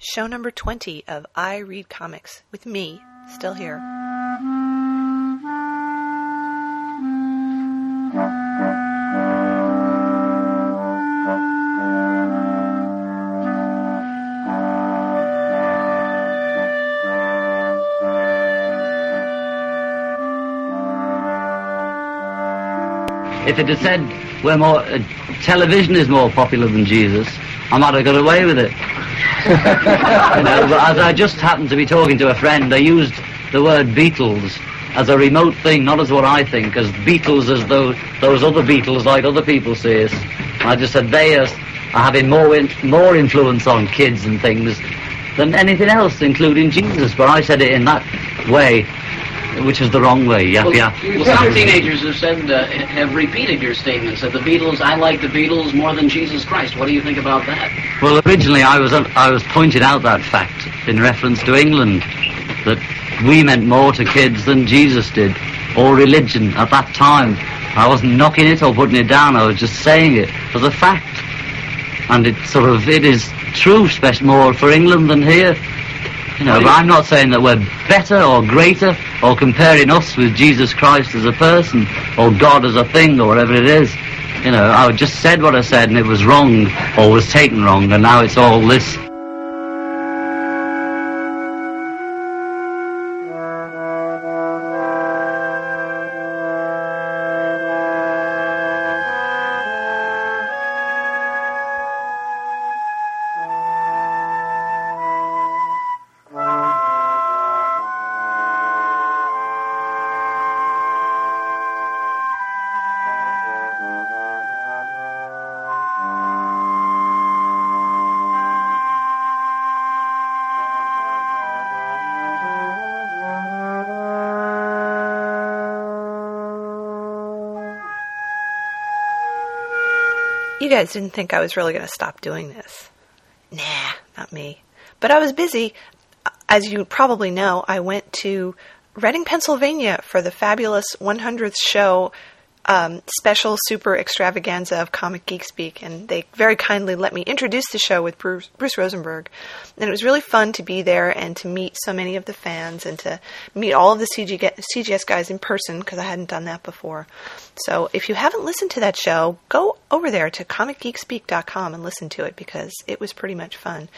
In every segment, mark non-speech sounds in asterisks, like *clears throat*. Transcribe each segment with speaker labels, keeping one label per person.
Speaker 1: show number 20 of I Read Comics with me, still here.
Speaker 2: If it had said we're more, uh, television is more popular than Jesus, I might have got away with it. *laughs* you know, as I just happened to be talking to a friend, I used the word Beatles as a remote thing, not as what I think, as Beatles as though those other Beatles, like other people say it. I just said they are, are having more in, more influence on kids and things than anything else, including Jesus. But I said it in that way, which is the wrong way. Yeah,
Speaker 3: Well,
Speaker 2: yeah.
Speaker 3: well, some teenagers have said uh, have repeated your statements that the Beatles. I like the Beatles more than Jesus Christ. What do you think about that?
Speaker 2: Well, originally I was I was pointed out that fact in reference to England that we meant more to kids than Jesus did, or religion at that time. I wasn't knocking it or putting it down. I was just saying it as a fact, and it sort of it is true, especially more for England than here. You know, but I'm not saying that we're better or greater or comparing us with Jesus Christ as a person or God as a thing or whatever it is. You know, I just said what I said and it was wrong or was taken wrong and now it's all this.
Speaker 1: Guys didn't think I was really going to stop doing this. Nah, not me. But I was busy. As you probably know, I went to Reading, Pennsylvania for the fabulous 100th show um, special super extravaganza of Comic Geek Speak, and they very kindly let me introduce the show with Bruce, Bruce Rosenberg. And it was really fun to be there and to meet so many of the fans and to meet all of the CG, CGS guys in person because I hadn't done that before. So if you haven't listened to that show, go over there to comicgeekspeak.com and listen to it because it was pretty much fun.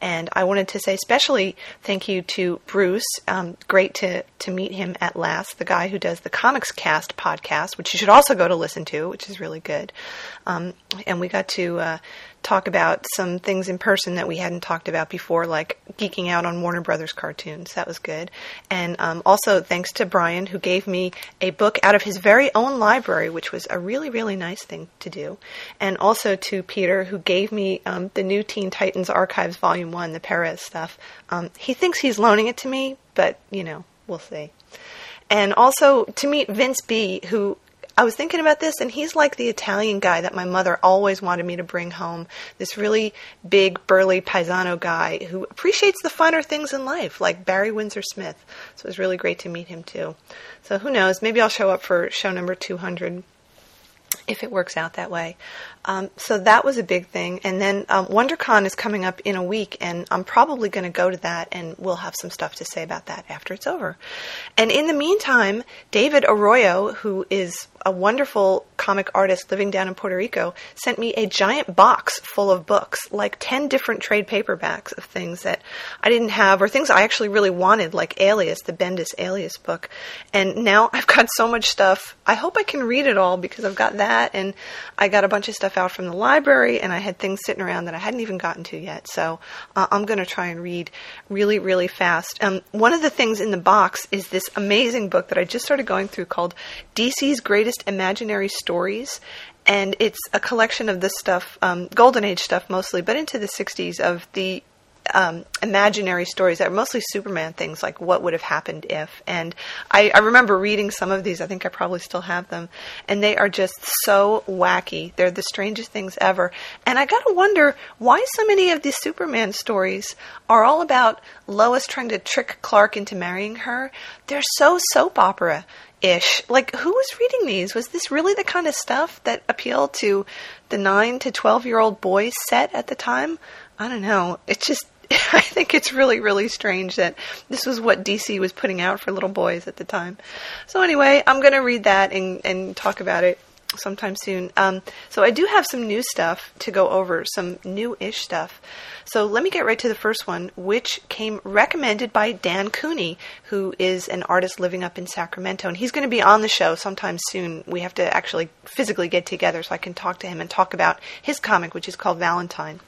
Speaker 1: And I wanted to say especially thank you to Bruce. Um, great to, to meet him at last, the guy who does the Comics Cast podcast, which you should also go to listen to, which is really good. Um, and we got to uh, talk about some things in person that we hadn't talked about before, like geeking out on Warner Brothers cartoons. That was good. And um, also thanks to Brian, who gave me a book out of his very own library, which was a really, really nice thing to do. And also to Peter, who gave me um, the new Teen Titans Archives Volume 1, the Perez stuff. Um, he thinks he's loaning it to me, but, you know, we'll see. And also to meet Vince B., who I was thinking about this, and he's like the Italian guy that my mother always wanted me to bring home. This really big, burly paisano guy who appreciates the finer things in life, like Barry Windsor Smith. So it was really great to meet him too. So who knows? Maybe I'll show up for show number 200 if it works out that way. Um, so that was a big thing. And then um, WonderCon is coming up in a week, and I'm probably going to go to that, and we'll have some stuff to say about that after it's over. And in the meantime, David Arroyo, who is a wonderful comic artist living down in Puerto Rico, sent me a giant box full of books, like 10 different trade paperbacks of things that I didn't have, or things I actually really wanted, like Alias, the Bendis Alias book. And now I've got so much stuff. I hope I can read it all because I've got that, and I got a bunch of stuff out from the library, and I had things sitting around that I hadn't even gotten to yet. So uh, I'm going to try and read really, really fast. Um, one of the things in the box is this amazing book that I just started going through called DC's Greatest Imaginary Stories. And it's a collection of this stuff, um, Golden Age stuff mostly, but into the 60s of the um, imaginary stories that are mostly Superman things, like what would have happened if. And I, I remember reading some of these. I think I probably still have them, and they are just so wacky. They're the strangest things ever. And I gotta wonder why so many of these Superman stories are all about Lois trying to trick Clark into marrying her. They're so soap opera ish. Like, who was reading these? Was this really the kind of stuff that appealed to the 9 to 12 year old boys set at the time? I don't know. It's just, *laughs* I think it's really, really strange that this was what DC was putting out for little boys at the time. So anyway, I'm going to read that and, and talk about it sometime soon. Um, so I do have some new stuff to go over, some new-ish stuff. So let me get right to the first one, which came recommended by Dan Cooney, who is an artist living up in Sacramento, and he's going to be on the show sometime soon. We have to actually physically get together so I can talk to him and talk about his comic, which is called Valentine.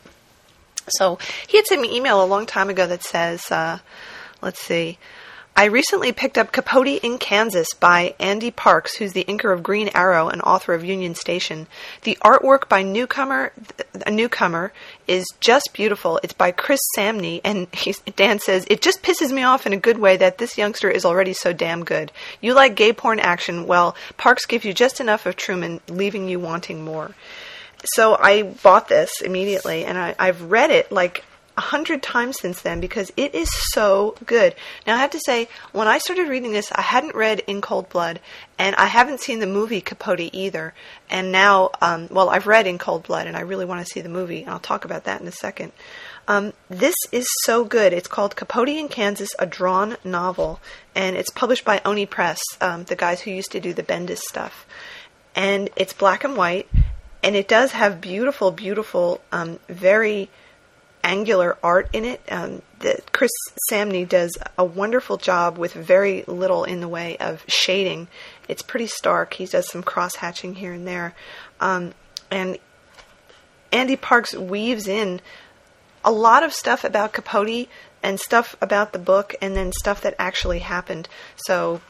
Speaker 1: So he had sent me an email a long time ago that says, uh, let's see. I recently picked up Capote in Kansas by Andy Parks, who's the inker of Green Arrow and author of Union Station. The artwork by newcomer, a newcomer, is just beautiful. It's by Chris Samnee, and *laughs* Dan says it just pisses me off in a good way that this youngster is already so damn good. You like gay porn action? Well, Parks gives you just enough of Truman, leaving you wanting more. So I bought this immediately, and I, I've read it like a hundred times since then because it is so good. Now I have to say, when I started reading this, I hadn't read In Cold Blood, and I haven't seen the movie Capote either. And now, um, well, I've read In Cold Blood, and I really want to see the movie, and I'll talk about that in a second. Um, this is so good. It's called Capote in Kansas, a drawn novel, and it's published by Oni Press, um, the guys who used to do the Bendis stuff. And it's black and white, and it does have beautiful, beautiful, um, very angular art in it. Um, that Chris Samnee does a wonderful job with very little in the way of shading. It's pretty stark. He does some cross hatching here and there, um, and Andy Parks weaves in a lot of stuff about Capote and stuff about the book, and then stuff that actually happened. So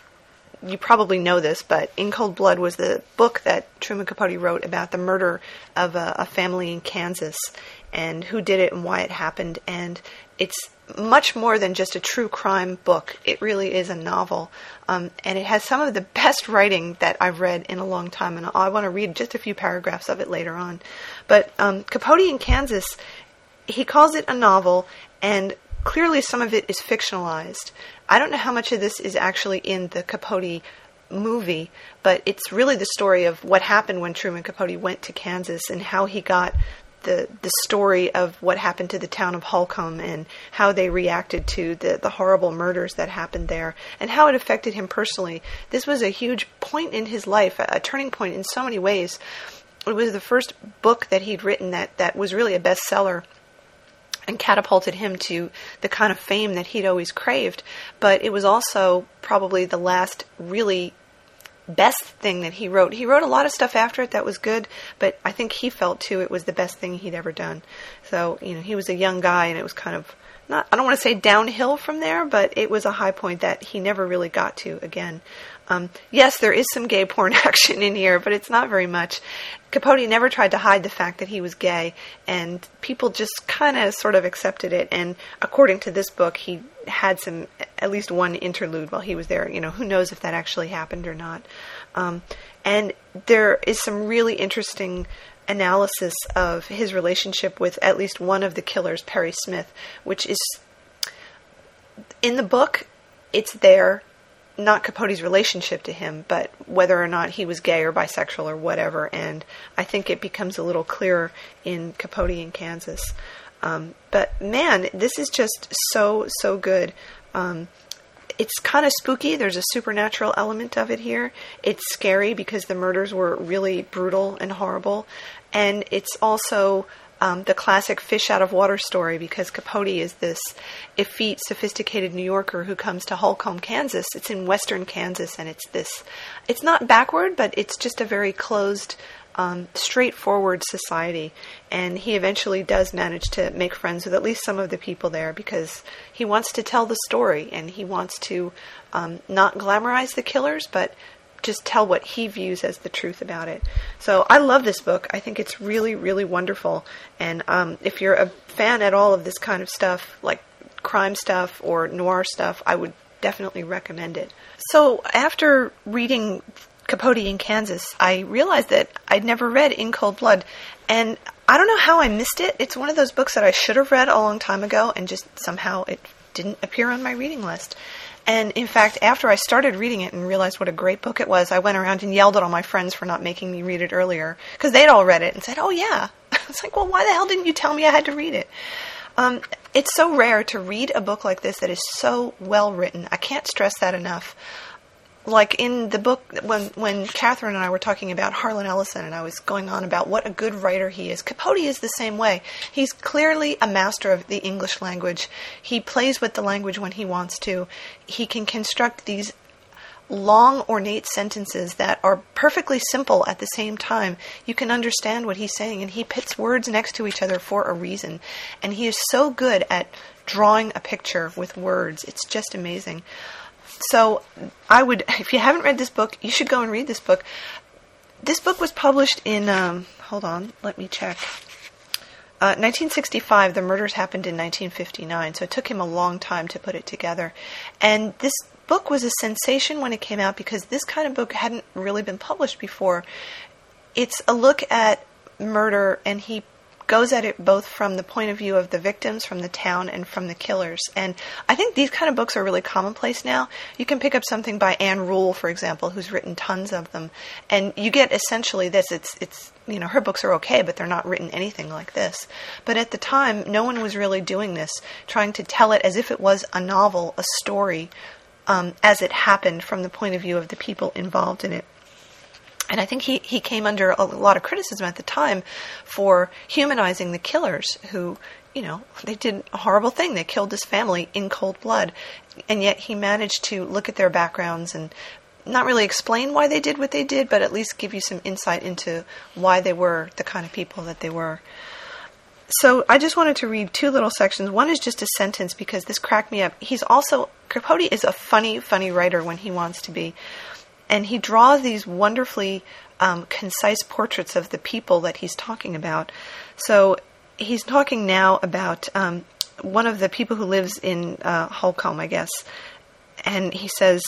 Speaker 1: you probably know this, but In Cold Blood was the book that Truman Capote wrote about the murder of a, a, family in Kansas and who did it and why it happened. And it's much more than just a true crime book. It really is a novel. Um, and it has some of the *laughs* best writing that I've read in a long time. And I want to read just a few paragraphs of it later on. But um, Capote in Kansas, he calls it a novel, and clearly some of it is fictionalized. I don't know how much of this is actually in the Capote movie, but it's really the story of what happened when Truman Capote went to Kansas and how he got the the story of what happened to the town of Holcomb and how they reacted to the the horrible murders that happened there and how it affected him personally. This was a huge point in his life, a, turning point in so many ways. It was the first book that he'd written that that was really a bestseller and catapulted him to the kind of fame that he'd always craved. But it was also probably the last really best thing that he wrote. He wrote a lot of stuff after it that was good, but I think he felt too it was the best thing he'd ever done. So, you know, he was a young guy and it was kind of not I don't want to say downhill from there, but it was a high point that he never really got to again. Um, yes, there is some gay porn *laughs* action in here, but it's not very much. Capote never tried to hide the fact that he was gay, and people just kind of sort of accepted it. And according to this book, he had some, at least one interlude while he was there. You know, who knows if that actually happened or not. Um, and there is some really interesting analysis of his relationship with at least one of the killers, Perry Smith, which is in the book. It's there not Capote's relationship to him, but whether or not he was gay or bisexual or whatever. And I think it becomes a little clearer in Capote in Kansas. Um, but man, this is just so, so good. Um, it's kind of spooky. There's a supernatural element of it here. It's scary because the murders were really brutal and horrible. And it's also um, the classic fish out of water story because Capote is this effete, sophisticated New Yorker who comes to Holcomb, Kansas. It's in western Kansas, and it's this. It's not backward, but it's just a very closed. Um, straightforward society, and he eventually does manage to make friends with at least some of the people there because he wants to tell the story and he wants to um, not glamorize the killers, but just tell what he views as the truth about it. So I love this book. I think it's really, really wonderful. And um, if you're a fan at all of this kind of stuff, like crime stuff or noir stuff, I would definitely recommend it. So after reading Capote in Kansas, I realized that I'd never read In Cold Blood. And I don't know how I missed it. It's one of those books that I should have read a long time ago, and just somehow it didn't appear on my reading list. And in fact, after I started reading it and realized what a great book it was, I went around and yelled at all my friends for not making me read it earlier because they'd all read it and said, "Oh yeah." *laughs* I was like, "Well, why the hell didn't you tell me I had to read it?" Um, it's so rare to read a book like this that is so well written. I can't stress that enough. Like in the book, when when Catherine and I were talking about Harlan Ellison, and I was going on about what a good writer he is. Capote is the same way. He's clearly a master of the English language. He plays with the language when he wants to. He can construct these long, ornate sentences that are perfectly simple at the same time. You can understand what he's saying, and he pits words next to each other for a reason. And he is so good at drawing a picture with words. It's just amazing. So, I would, *laughs* if you haven't read this book, you should go and read this book. This book was published in, um, hold on, let me check. Uh, 1965, the murders happened in 1959, so it took him a long time to put it together. And this book was a sensation when it came out because this kind of book hadn't really been published before. It's a look at murder, and he goes at it both from the point of view of the victims, from the town, and from the killers. And I think these kind of books are really commonplace now. You can pick up something by Ann Rule, for example, who's written tons of them, and you get essentially this. It's it's you know her books are okay, but they're not written anything like this. But at the time, no one was really doing this, trying to tell it as if it was a novel, a story, um, as it happened from the point of view of the people involved in it. And I think he, he came under a lot of criticism at the time for humanizing the killers who, you know, they did a horrible thing. They killed his family in cold blood. And yet he managed to look at their backgrounds and not really explain why they did what they did, but at least give you some insight into why they were the kind of people that they were. So I just wanted to read two little sections. One is just a sentence because this cracked me up. He's also, Capote is a funny, funny writer when he wants to be and he draws these wonderfully um, concise portraits of the people that he's talking about. So he's talking now about um, one of the people who lives in uh, Holcomb, I guess, and he says,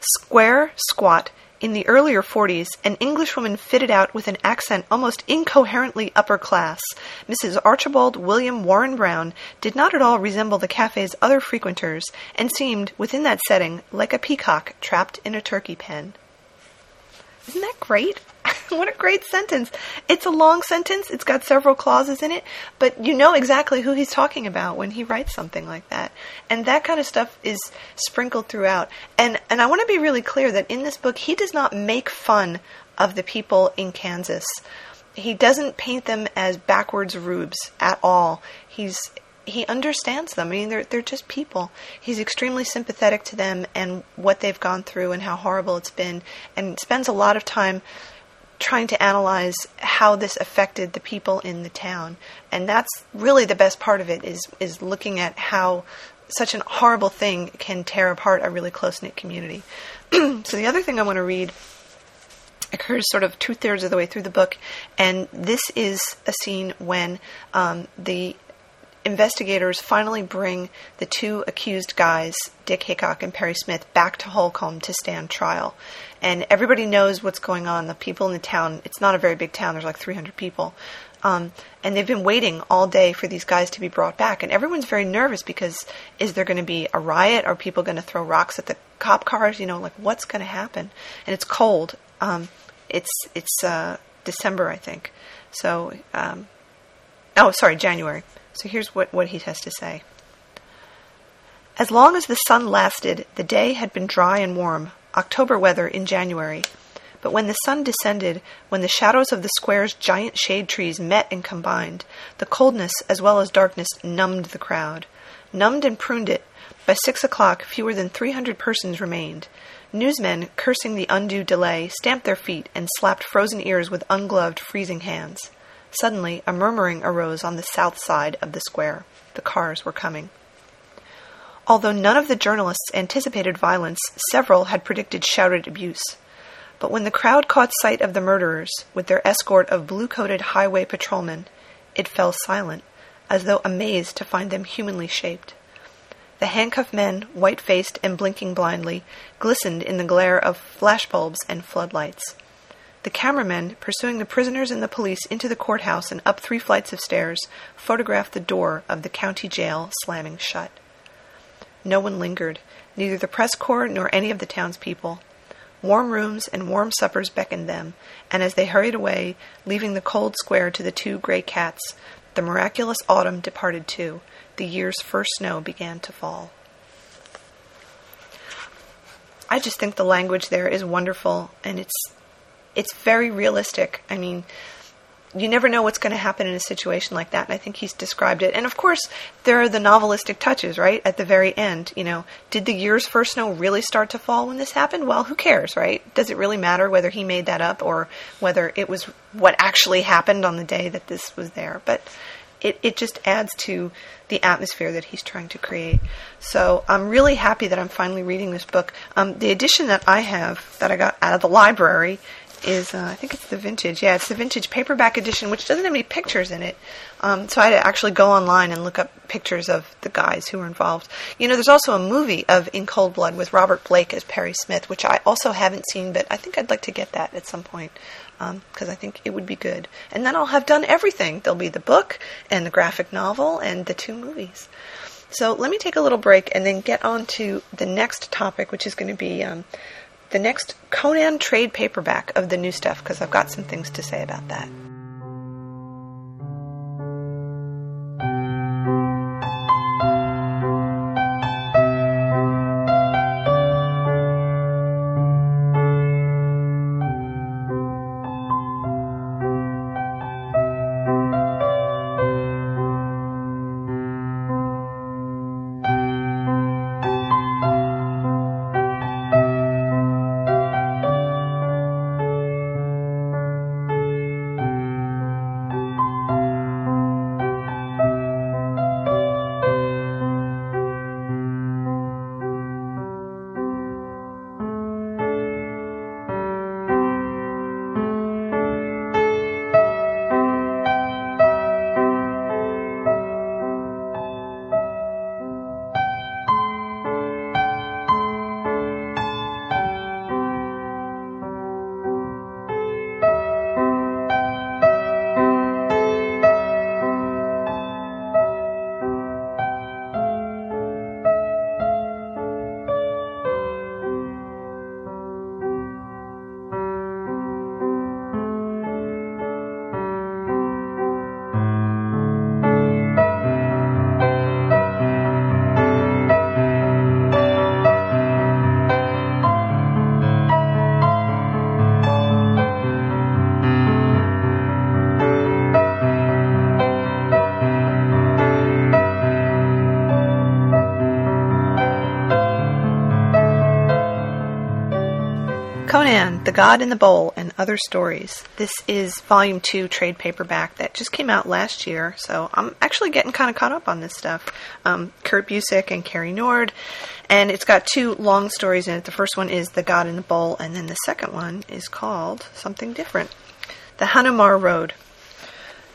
Speaker 1: "Square, squat." In the earlier 40s, an Englishwoman fitted out with an accent almost incoherently upper class, Mrs. Archibald William Warren Brown did not at all resemble the cafe's other frequenters, and seemed, within that setting, like a peacock trapped in a turkey pen. Isn't that great? *laughs* what a great sentence. It's a long sentence, it's got several clauses in it, but you know exactly who he's talking about when he writes something like that. And that kind of stuff is sprinkled throughout. And and I want to be really clear that in this book he does not make fun of the people in Kansas. He doesn't paint them as backwards rubes at all. He's he understands them. I mean, they're they're just people. He's extremely sympathetic to them and what they've gone through and how horrible it's been, and spends a lot of time trying to analyze how this affected the people in the town. And that's really the best part of it is is looking at how such a horrible thing can tear apart a really close knit community. *clears throat* so the other thing I want to read occurs sort of two thirds of the way through the book, and this is a scene when um, the investigators finally bring the two accused guys, Dick Hickok and Perry Smith, back to Holcomb to stand trial. And everybody knows what's going on. The people in the town, it's not a very big town, there's like 300 people. Um, and they've been waiting all day for these guys to be brought back. And everyone's very nervous because is there going to be a riot? Are people going to throw rocks at the cop cars? You know, like what's going to happen? And it's cold. Um, it's it's uh, December, I think. So, um, oh, sorry, January. So here's what, what he has to say. As long as the sun lasted, the day had been dry and warm, October weather in January. But when the sun descended, when the shadows of the square's giant shade trees met and combined, the coldness as well as darkness numbed the crowd. Numbed and pruned it. By six o'clock, fewer than three hundred persons remained. Newsmen, cursing the undue delay, stamped their feet and slapped frozen ears with ungloved, freezing hands. Suddenly, a murmuring arose on the south side of the square. The cars were coming. Although none of the journalists anticipated violence, several had predicted shouted abuse. But when the crowd caught sight of the murderers, with their escort of blue coated highway patrolmen, it fell silent, as though amazed to find them humanly shaped. The handcuffed men, white faced and blinking blindly, glistened in the glare of flashbulbs and floodlights. The cameramen, pursuing the prisoners and the police into the courthouse and up three flights of stairs, photographed the door of the county jail slamming shut. No one lingered, neither the press corps nor any of the townspeople. Warm rooms and warm suppers beckoned them, and as they hurried away, leaving the cold square to the two gray cats, The miraculous autumn departed too. The year's first snow began to fall. I just think the language there is wonderful and it's it's very realistic. I mean, you never know what's going to happen in a situation like that. And I think he's described it. And of course, there are the novelistic touches, right? At the very end, you know, did the year's first snow really start to fall when this happened? Well, who cares, right? Does it really matter whether he made that up or whether it was what actually happened on the day that this was there? But it, it just adds to the atmosphere that he's trying to create. So I'm really happy that I'm finally reading this book. Um, the edition that I have, that I got out of the library, is uh, I think it's the vintage. Yeah, it's the vintage paperback edition, which doesn't have any pictures in it. Um, so I had to actually go online and look up pictures of the guys who were involved. You know, there's also a movie of In Cold Blood with Robert Blake as Perry Smith, which I also haven't seen, but I think I'd like to get that at some point because um, I think it would be good. And then I'll have done everything. There'll be the book and the graphic novel and the two movies. So let me take a little break and then get on to the next topic, which is going to be um, the next Conan trade paperback of the new stuff, because I've got some things to say about that. God in the Bowl, and Other Stories. This is volume two trade paperback that just came out last year, so I'm actually getting kind of caught up on this stuff. Um, Kurt Busiek and Cary Nord, and it's got two long stories in it. The first one is The God in the Bowl, and then the second one is called something different The Hanomar Road.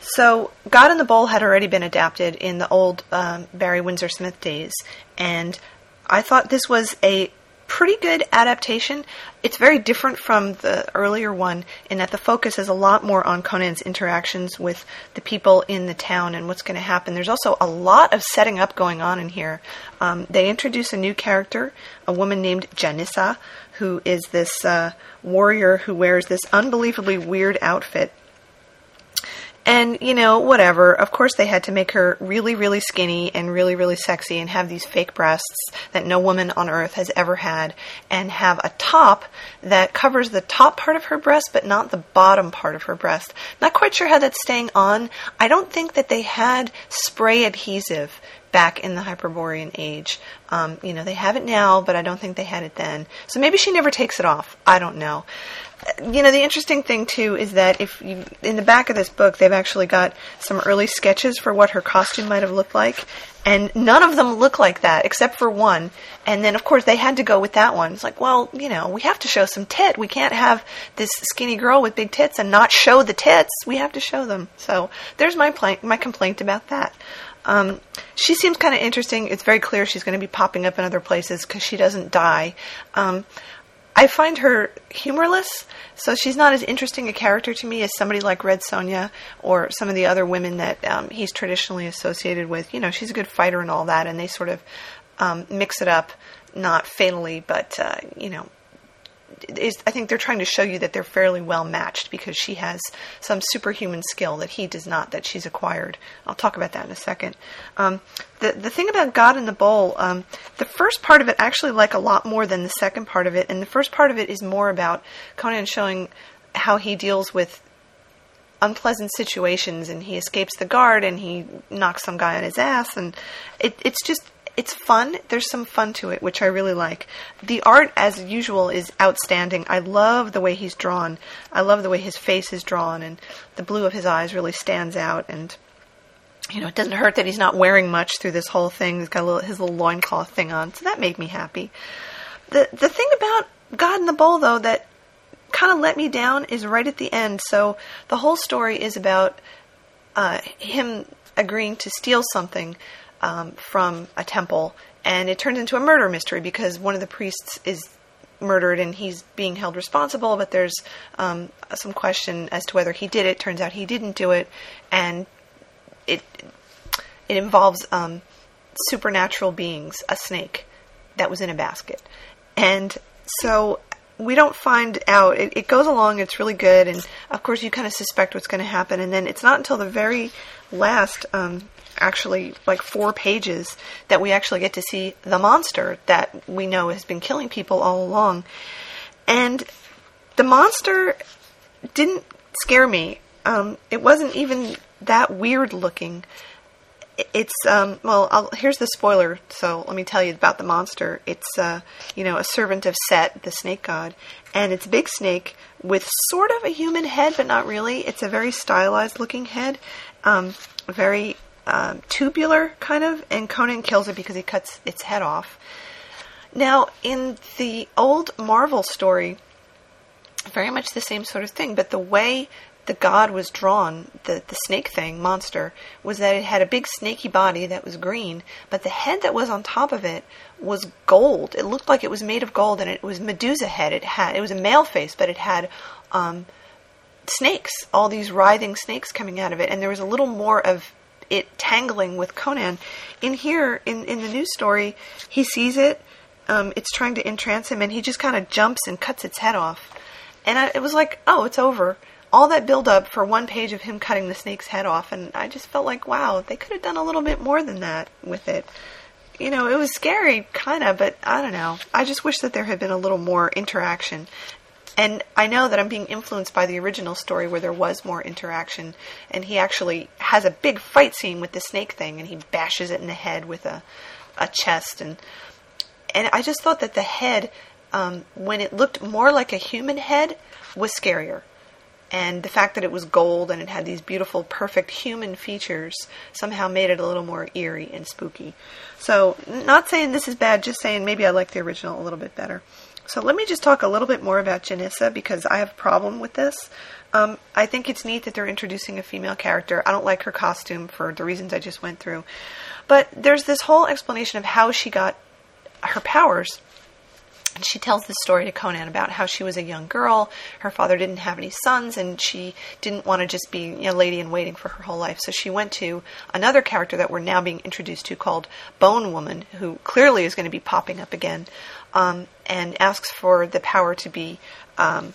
Speaker 1: So, God in the Bowl had already been adapted in the old um, Barry Windsor Smith days, and I thought this was a pretty good adaptation. It's very different from the earlier one in that the focus is a lot more on Conan's interactions with the people in the town and what's going to happen. There's also a lot of setting up going on in here. Um, they introduce a new character, a woman named Janissa, who is this uh, warrior who wears this unbelievably weird outfit and, you know, whatever. Of course, they had to make her really, really skinny and really, really sexy and have these fake breasts that no woman on earth has ever had and have a top that covers the top part of her breast but not the bottom part of her breast. Not quite sure how that's staying on. I don't think that they had spray adhesive back in the Hyperborean age. Um, you know, they have it now, but I don't think they had it then. So maybe she never takes it off. I don't know you know, the interesting thing too is that if you, in the back of this book, they've actually got some early sketches for what her costume might have looked like, and none of them look like that except for one. And then, of course, they had to go with that one. It's like, well, you know, we have to show some tit. We can't have this skinny girl with big tits and not show the tits. We have to show them. So there's my pl- my complaint about that. Um, she seems kind of interesting. It's very clear she's going to be popping up in other places because she doesn't die. Um, I find her humorless, so she's not as interesting a character to me as somebody like Red Sonja or some of the other women that um, he's traditionally associated with. You know, she's a good fighter and all that, and they sort of um, mix it up, not fatally, but uh, you know, is I think they're trying to show you that they're fairly well matched because she has some superhuman skill that he does not that she's acquired. I'll talk about that in a second. Um, the the thing about God in the Bowl, um, the first part of it I actually like a lot more than the second part of it, and the first part of it is more about Conan showing how he deals with unpleasant situations and he escapes the guard and he knocks some guy on his ass and it, it's just it's fun. There's some fun to it, which I really like. The art, as usual, is outstanding. I love the way he's drawn. I love the way his face is drawn, and the blue of his eyes really stands out. And you know, it doesn't hurt that he's not wearing much through this whole thing. He's got little, his little loincloth thing on, so that made me happy. The the thing about God in the Bowl, though, that kind of let me down is right at the end. So the whole story is about uh, him agreeing to steal something um, from a temple, and it turns into a murder mystery because one of the priests is murdered and he's being held responsible, but there's um, some question as to whether he did it. Turns out he didn't do it, and it it involves um, supernatural beings, a snake that was in a basket, and so we don't find out. It, it goes along. It's really good, and of course you kind of suspect what's going to happen, and then it's not until the very last um, actually like four pages that we actually get to see the monster that we know has been killing people all along. And the monster didn't scare me. Um, it wasn't even that weird looking. It's um, well, I'll, here's the spoiler. So let me tell you about the monster. It's uh, you know a servant of Set, the snake god, and it's a big snake with sort of a human head, but not really. It's a very stylized looking head, um, very um, tubular, kind of, and Conan kills it because he cuts its head off. Now, in the old Marvel story, very much the same sort of thing, but the way the god was drawn, the, the snake thing, monster, was that it had a big snaky body that was green, but the head that was on top of it was gold. It looked like it was made of gold, and it was Medusa head. It had it was a male face, but it had um, snakes, all these writhing snakes coming out of it, and there was a little more of it tangling with Conan. In here, in, in the news story, he sees it. Um, it's trying to entrance him, and he just kind of jumps and cuts its head off. And I, it was like, oh, it's over. All that build up for one page of him cutting the snake's head off, and I just felt like, wow, they could have done a little bit more than that with it. You know, it was scary, kind of, but I don't know. I just wish that there had been a little more interaction. And I know that I'm being influenced by the original story where there was more interaction, and he actually has a big fight scene with the snake thing, and he bashes it in the head with a, a chest, and and I just thought that the head, um, when it looked more like a human head, was scarier, and the fact that it was gold and it had these beautiful, perfect human features somehow made it a little more eerie and spooky. So, not saying this is bad, just saying maybe I like the original a little bit better. So let me just talk a little bit more about Janissa because I have a problem with this. Um, I think it's neat that they're introducing a female character. I don't like her costume for the reasons I just went through. But there's this whole explanation of how she got her powers. And she tells this story to Conan about how she was a young girl, her father didn't have any sons, and she didn't want to just be a lady in waiting for her whole life. So she went to another character that we're now being introduced to called Bone Woman, who clearly is going to be popping up again um, and asks for the power to be um,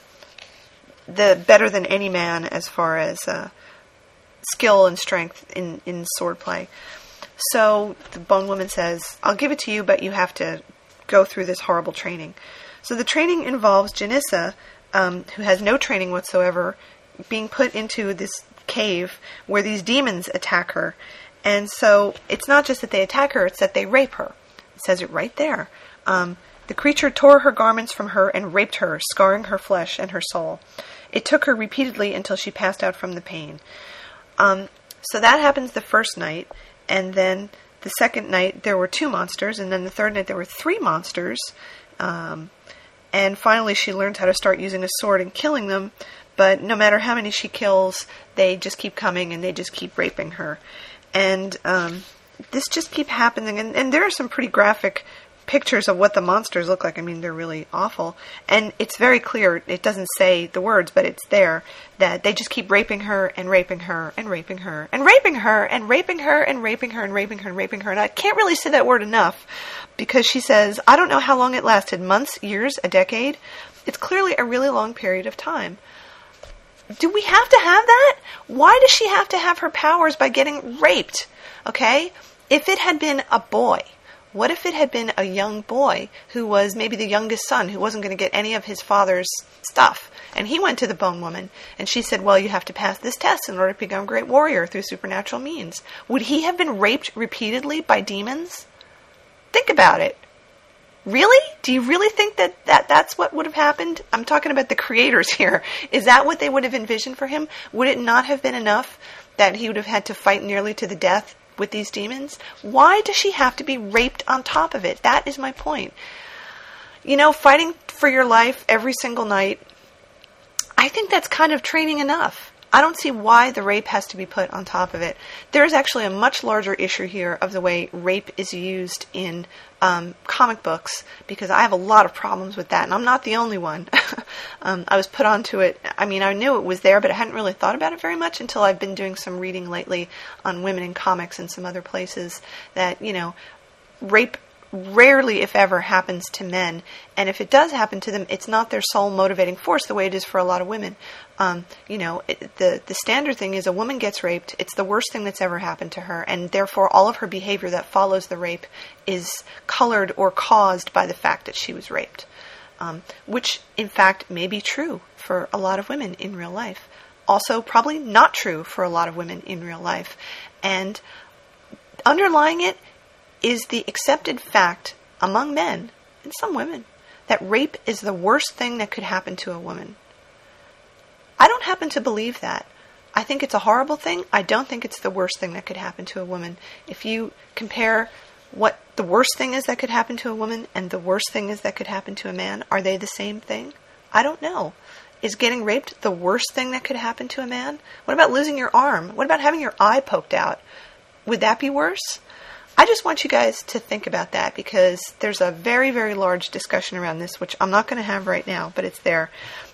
Speaker 1: the better than any man as far as uh, skill and strength in, in sword play. So the bone woman says, I'll give it to you, but you have to go through this horrible training. So the training involves Janissa, um, who has no training whatsoever, being put into this cave where these demons attack her. And so it's not just that they attack her, it's that they rape her. It says it right there. Um, the creature tore her garments from her and raped her, scarring her flesh and her soul. It took her repeatedly until she passed out from the pain. Um, so that happens the first night, and then the second night there were two monsters, and then the third night there were three monsters. Um, and finally, she learns how to start using a sword and killing them. But no matter how many she kills, they just keep coming and they just keep raping her. And um, this just keep happening. And, and there are some pretty graphic pictures of what the monsters look like. I mean, they're really awful. And it's very clear, it doesn't say the words, but it's there, that they just keep raping her and raping her and raping her and raping her and raping her and raping her and raping her and raping her. And I can't really say that word enough because she says, I don't know how long it lasted months, years, a decade. It's clearly a really long period of time. Do we have to have that? Why does she have to have her powers by getting raped? Okay? If it had been a boy, what if it had been a young boy who was maybe the youngest son who wasn't going to get any of his father's stuff? And he went to the bone woman and she said, Well, you have to pass this test in order to become a great warrior through supernatural means. Would he have been raped repeatedly by demons? Think about it. Really? Do you really think that, that that's what would have happened? I'm talking about the creators *laughs* here. Is that what they would have envisioned for him? Would it not have been enough that he would have had to fight nearly to the death with these demons? Why does she have to be raped on top of it? That is my point. You know, fighting for your life every single night, I think that's kind of training enough. I don't see why the rape has to be put on top of it. There is actually a much larger issue here of the way rape is used in um, comic books because I have a lot of problems with that, and I'm not the only one. *laughs* um, I was put onto it. I mean, I knew it was there, but I hadn't really thought about it very much until I've been doing some reading lately on women in comics and some other places that you know, rape rarely, if ever, happens to men. And if it does happen to them, it's not their sole motivating force the way it is for a lot of women. Um, you know, it, the the standard thing is a woman gets raped. It's the worst thing that's ever happened to her, and therefore all of her behavior that follows the rape is colored or caused by the fact that she was raped. Um, which, in fact, may be true for a lot of women in real life. Also, probably not true for a lot of women in real life. And underlying it is the accepted fact among men and some women that rape is the worst thing that could happen to a woman. I don't happen to believe that. I think it's a horrible thing. I don't think it's the worst thing that could happen to a woman. If you compare what the worst thing is that could happen to a woman and the worst thing is that could happen to a man, are they the same thing? I don't know. Is getting raped the worst thing that could happen to a man? What about losing your arm? What about having your eye poked out? Would that be worse? I just want you guys to think about that because there's a very, very large discussion around this, which I'm not going to have right now, but it's there.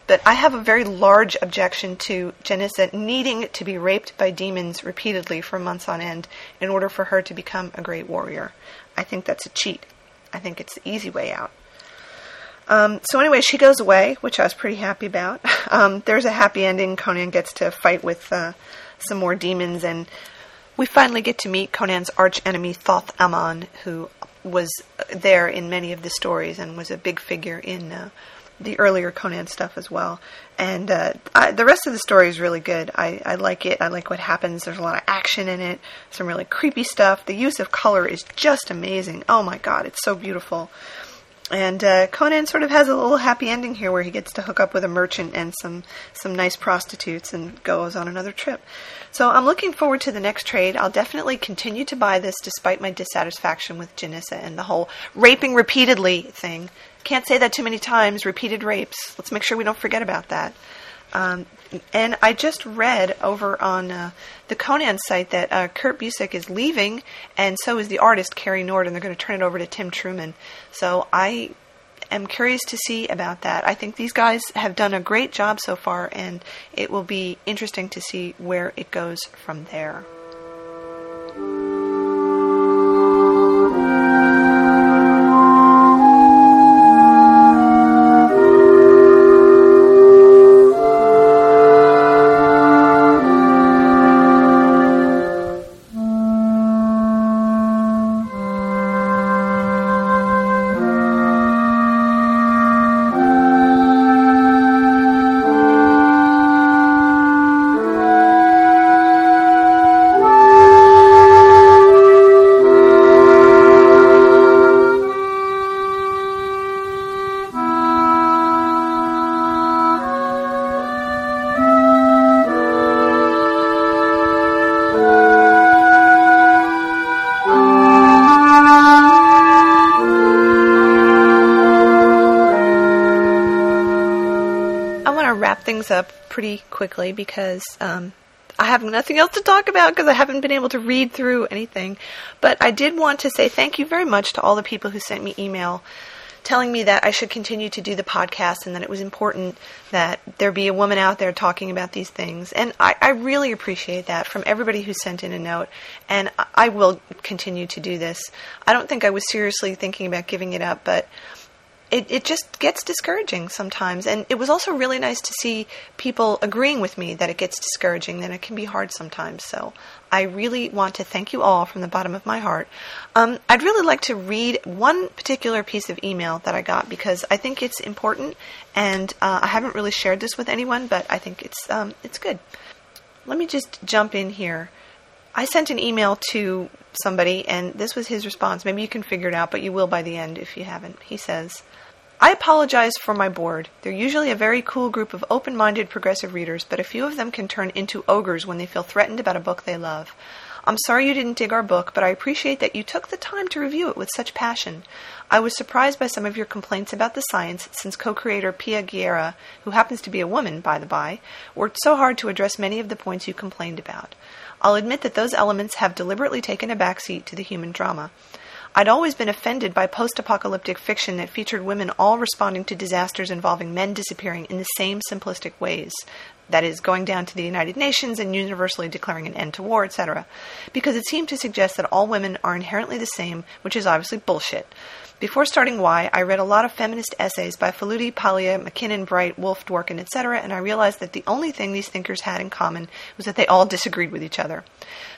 Speaker 1: But I have a very large objection to Janissa needing to be raped by demons repeatedly for months on end in order for her to become a great warrior. I think that's a cheat. I think it's the easy way out. Um, so anyway, she goes away, which I was pretty happy about. *laughs* Um, there's a happy ending. Conan gets to fight with uh, some more demons, and we finally get to meet Conan's arch enemy Thoth Amon, who was there in many of the stories and was a big figure in uh, the earlier Conan stuff as well. And uh, I, the rest of the story is really good. I, I like it. I like what happens. There's a lot of action in it. Some really creepy stuff. The use of color is just amazing. Oh my god, it's so beautiful. And uh, Conan sort of has a little happy ending here where he gets to hook up with a merchant and some, some nice prostitutes and goes on another trip. So I'm looking forward to the next trade. I'll definitely continue to buy this despite my dissatisfaction with Janissa and the whole raping repeatedly thing. Can't say that too many times, repeated rapes. Let's make sure we don't forget about that. Um, and I just read over on uh, the Conan site that uh, Kurt Busiek is leaving, and so is the artist Cary Nord, and they're going to turn it over to Tim Truman. So I am curious to see about that. I think these guys have done a great job so far, and it will be interesting to see where it goes from there. Things up pretty quickly because um, I have nothing else to talk about because I haven't been able to read through anything. But I did want to say thank you very much to all the people who sent me email telling me that I should continue to do the podcast and that it was important that there be a woman out there talking about these things. And I, I really appreciate that from everybody who sent in a note. And I will continue to do this. I don't think I was seriously thinking about giving it up, but it, it just gets discouraging sometimes. And it was also really nice to see people agreeing with me that it gets discouraging, that it can be hard sometimes. So I really want to thank you all from the bottom of my heart. Um, I'd really like to read one particular piece of email that I got because I think it's important, and uh, I haven't really shared this with anyone, but I think it's um, it's good. Let me just jump in here. I sent an email to somebody, and this was his response. Maybe you can figure it out, but you will by the end if you haven't. He says, I apologize for my board. They're usually a very cool group of open minded progressive readers, but a few of them can turn into ogres when they feel threatened about a book they love. I'm sorry you didn't dig our book, but I appreciate that you took the time to review it with such passion. I was surprised by some of your complaints about the science, since co creator Pia Guerra, who happens to be a woman, by the by, worked so hard to address many of the points you complained about. I'll admit that those elements have deliberately taken a backseat to the human drama. I'd always been offended by post apocalyptic fiction that featured women all responding to disasters involving men disappearing in the same simplistic ways. That is, going down to the United Nations and universally declaring an end to war, etc. Because it seemed to suggest that all women are inherently the same, which is obviously bullshit. Before starting Y, I read a lot of feminist essays by Faludi, Paglia, MacKinnon, Bright, Woolf, Dworkin, etc., and I realized that the only thing these thinkers had in common was that they all disagreed with each other.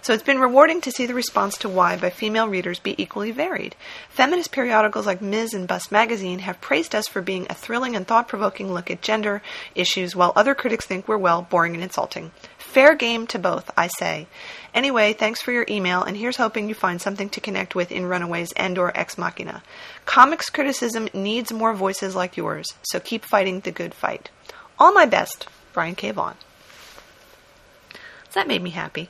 Speaker 1: So it's been rewarding to see the response to Y by female readers be equally varied. Feminist periodicals like Ms. and Bust magazine have praised us for being a thrilling and thought provoking look at gender issues, while other critics think we're, well, boring and insulting. Fair game to both, I say. Anyway, thanks for your email, and here's hoping you find something to connect with in Runaways and or Ex Machina. Comics criticism needs more voices like yours, so keep fighting the good fight. All my best, Brian K. Vaughan. That made me happy.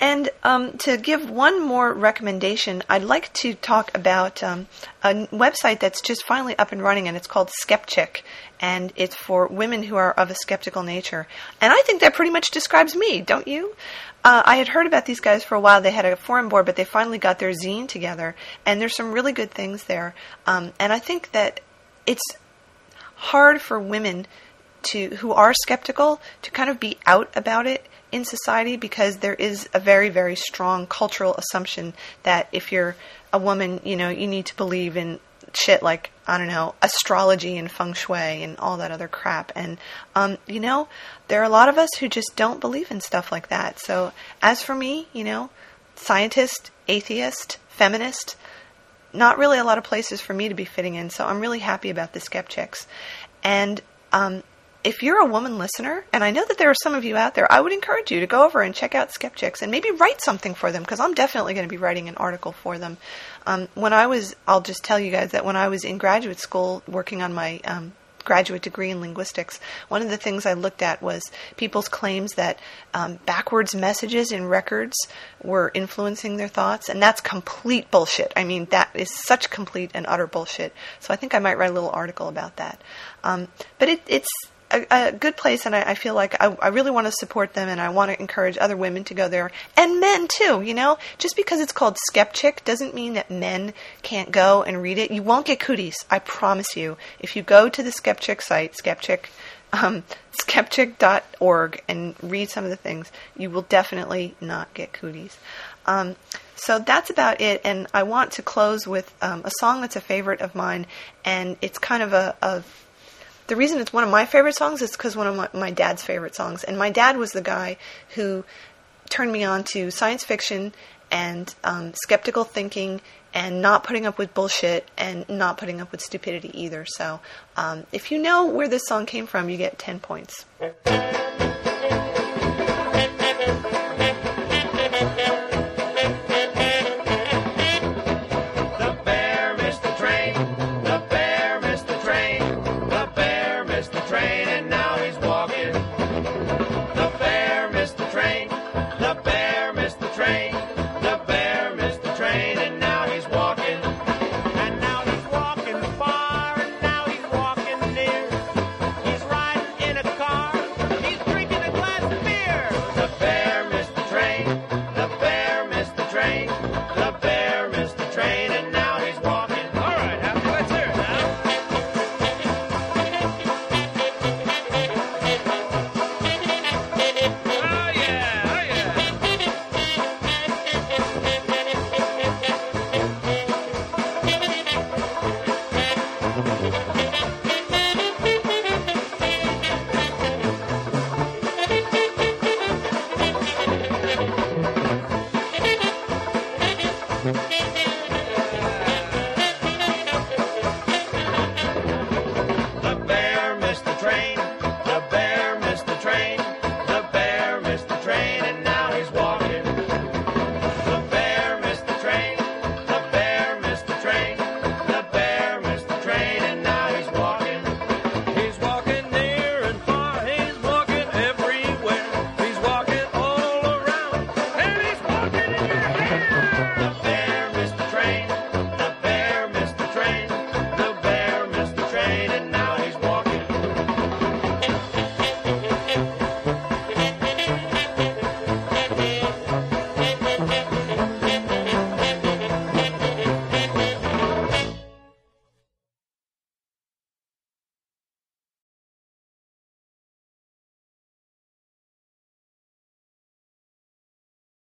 Speaker 1: And um, to give one more recommendation, I'd like to talk about um, a website that's just finally up and running, and it's called Skepchick, and it's for women who are of a skeptical nature. And I think that pretty much describes me, don't you? Uh, I had heard about these guys for a while. They had a forum board, but they finally got their zine together, and there's some really good things there. Um, and I think that it's hard for women to who are skeptical to kind of be out about it in society because there is a very, very strong cultural assumption that if you're a woman, you know, you need to believe in shit like, I don't know, astrology and feng shui and all that other crap. And, um, you know, there are a lot of us who just don't believe in stuff like that. So, as for me, you know, scientist, atheist, feminist, not really a lot of places for me to be fitting in. So, I'm really happy about the skeptics. And, um, if you're a woman listener, and I know that there are some of you out there, I would encourage you to go over and check out Skepchick and maybe write something for them because I'm definitely going to be writing an article for them. Um, when I was, I'll just tell you guys that when I was in graduate school working on my um, graduate degree in linguistics, one of the things I looked at was people's claims that um, backwards messages in records were influencing their thoughts, and that's complete bullshit. I mean, that is such complete and utter bullshit. So I think I might write a little article about that. Um, but it, it's a, a good place, and I, I feel like I, I really want to support them, and I want to encourage other women to go there, and men too. You know, just because it's called Skepchick doesn't mean that men can't go and read it. You won't get cooties, I promise you. If you go to the Skepchick site, Skepchick, um, skepchick.org, and read some of the things, you will definitely not get cooties. Um, so that's about it. And I want to close with um, a song that's a favorite of mine, and it's kind of a, a the reason it's one of my favorite songs is because one of my, my, dad's favorite songs. And my dad was the guy who turned me on to science fiction and um, skeptical thinking and not putting up with bullshit and not putting up with stupidity either. So um, if you know where this song came from, you get 10 points.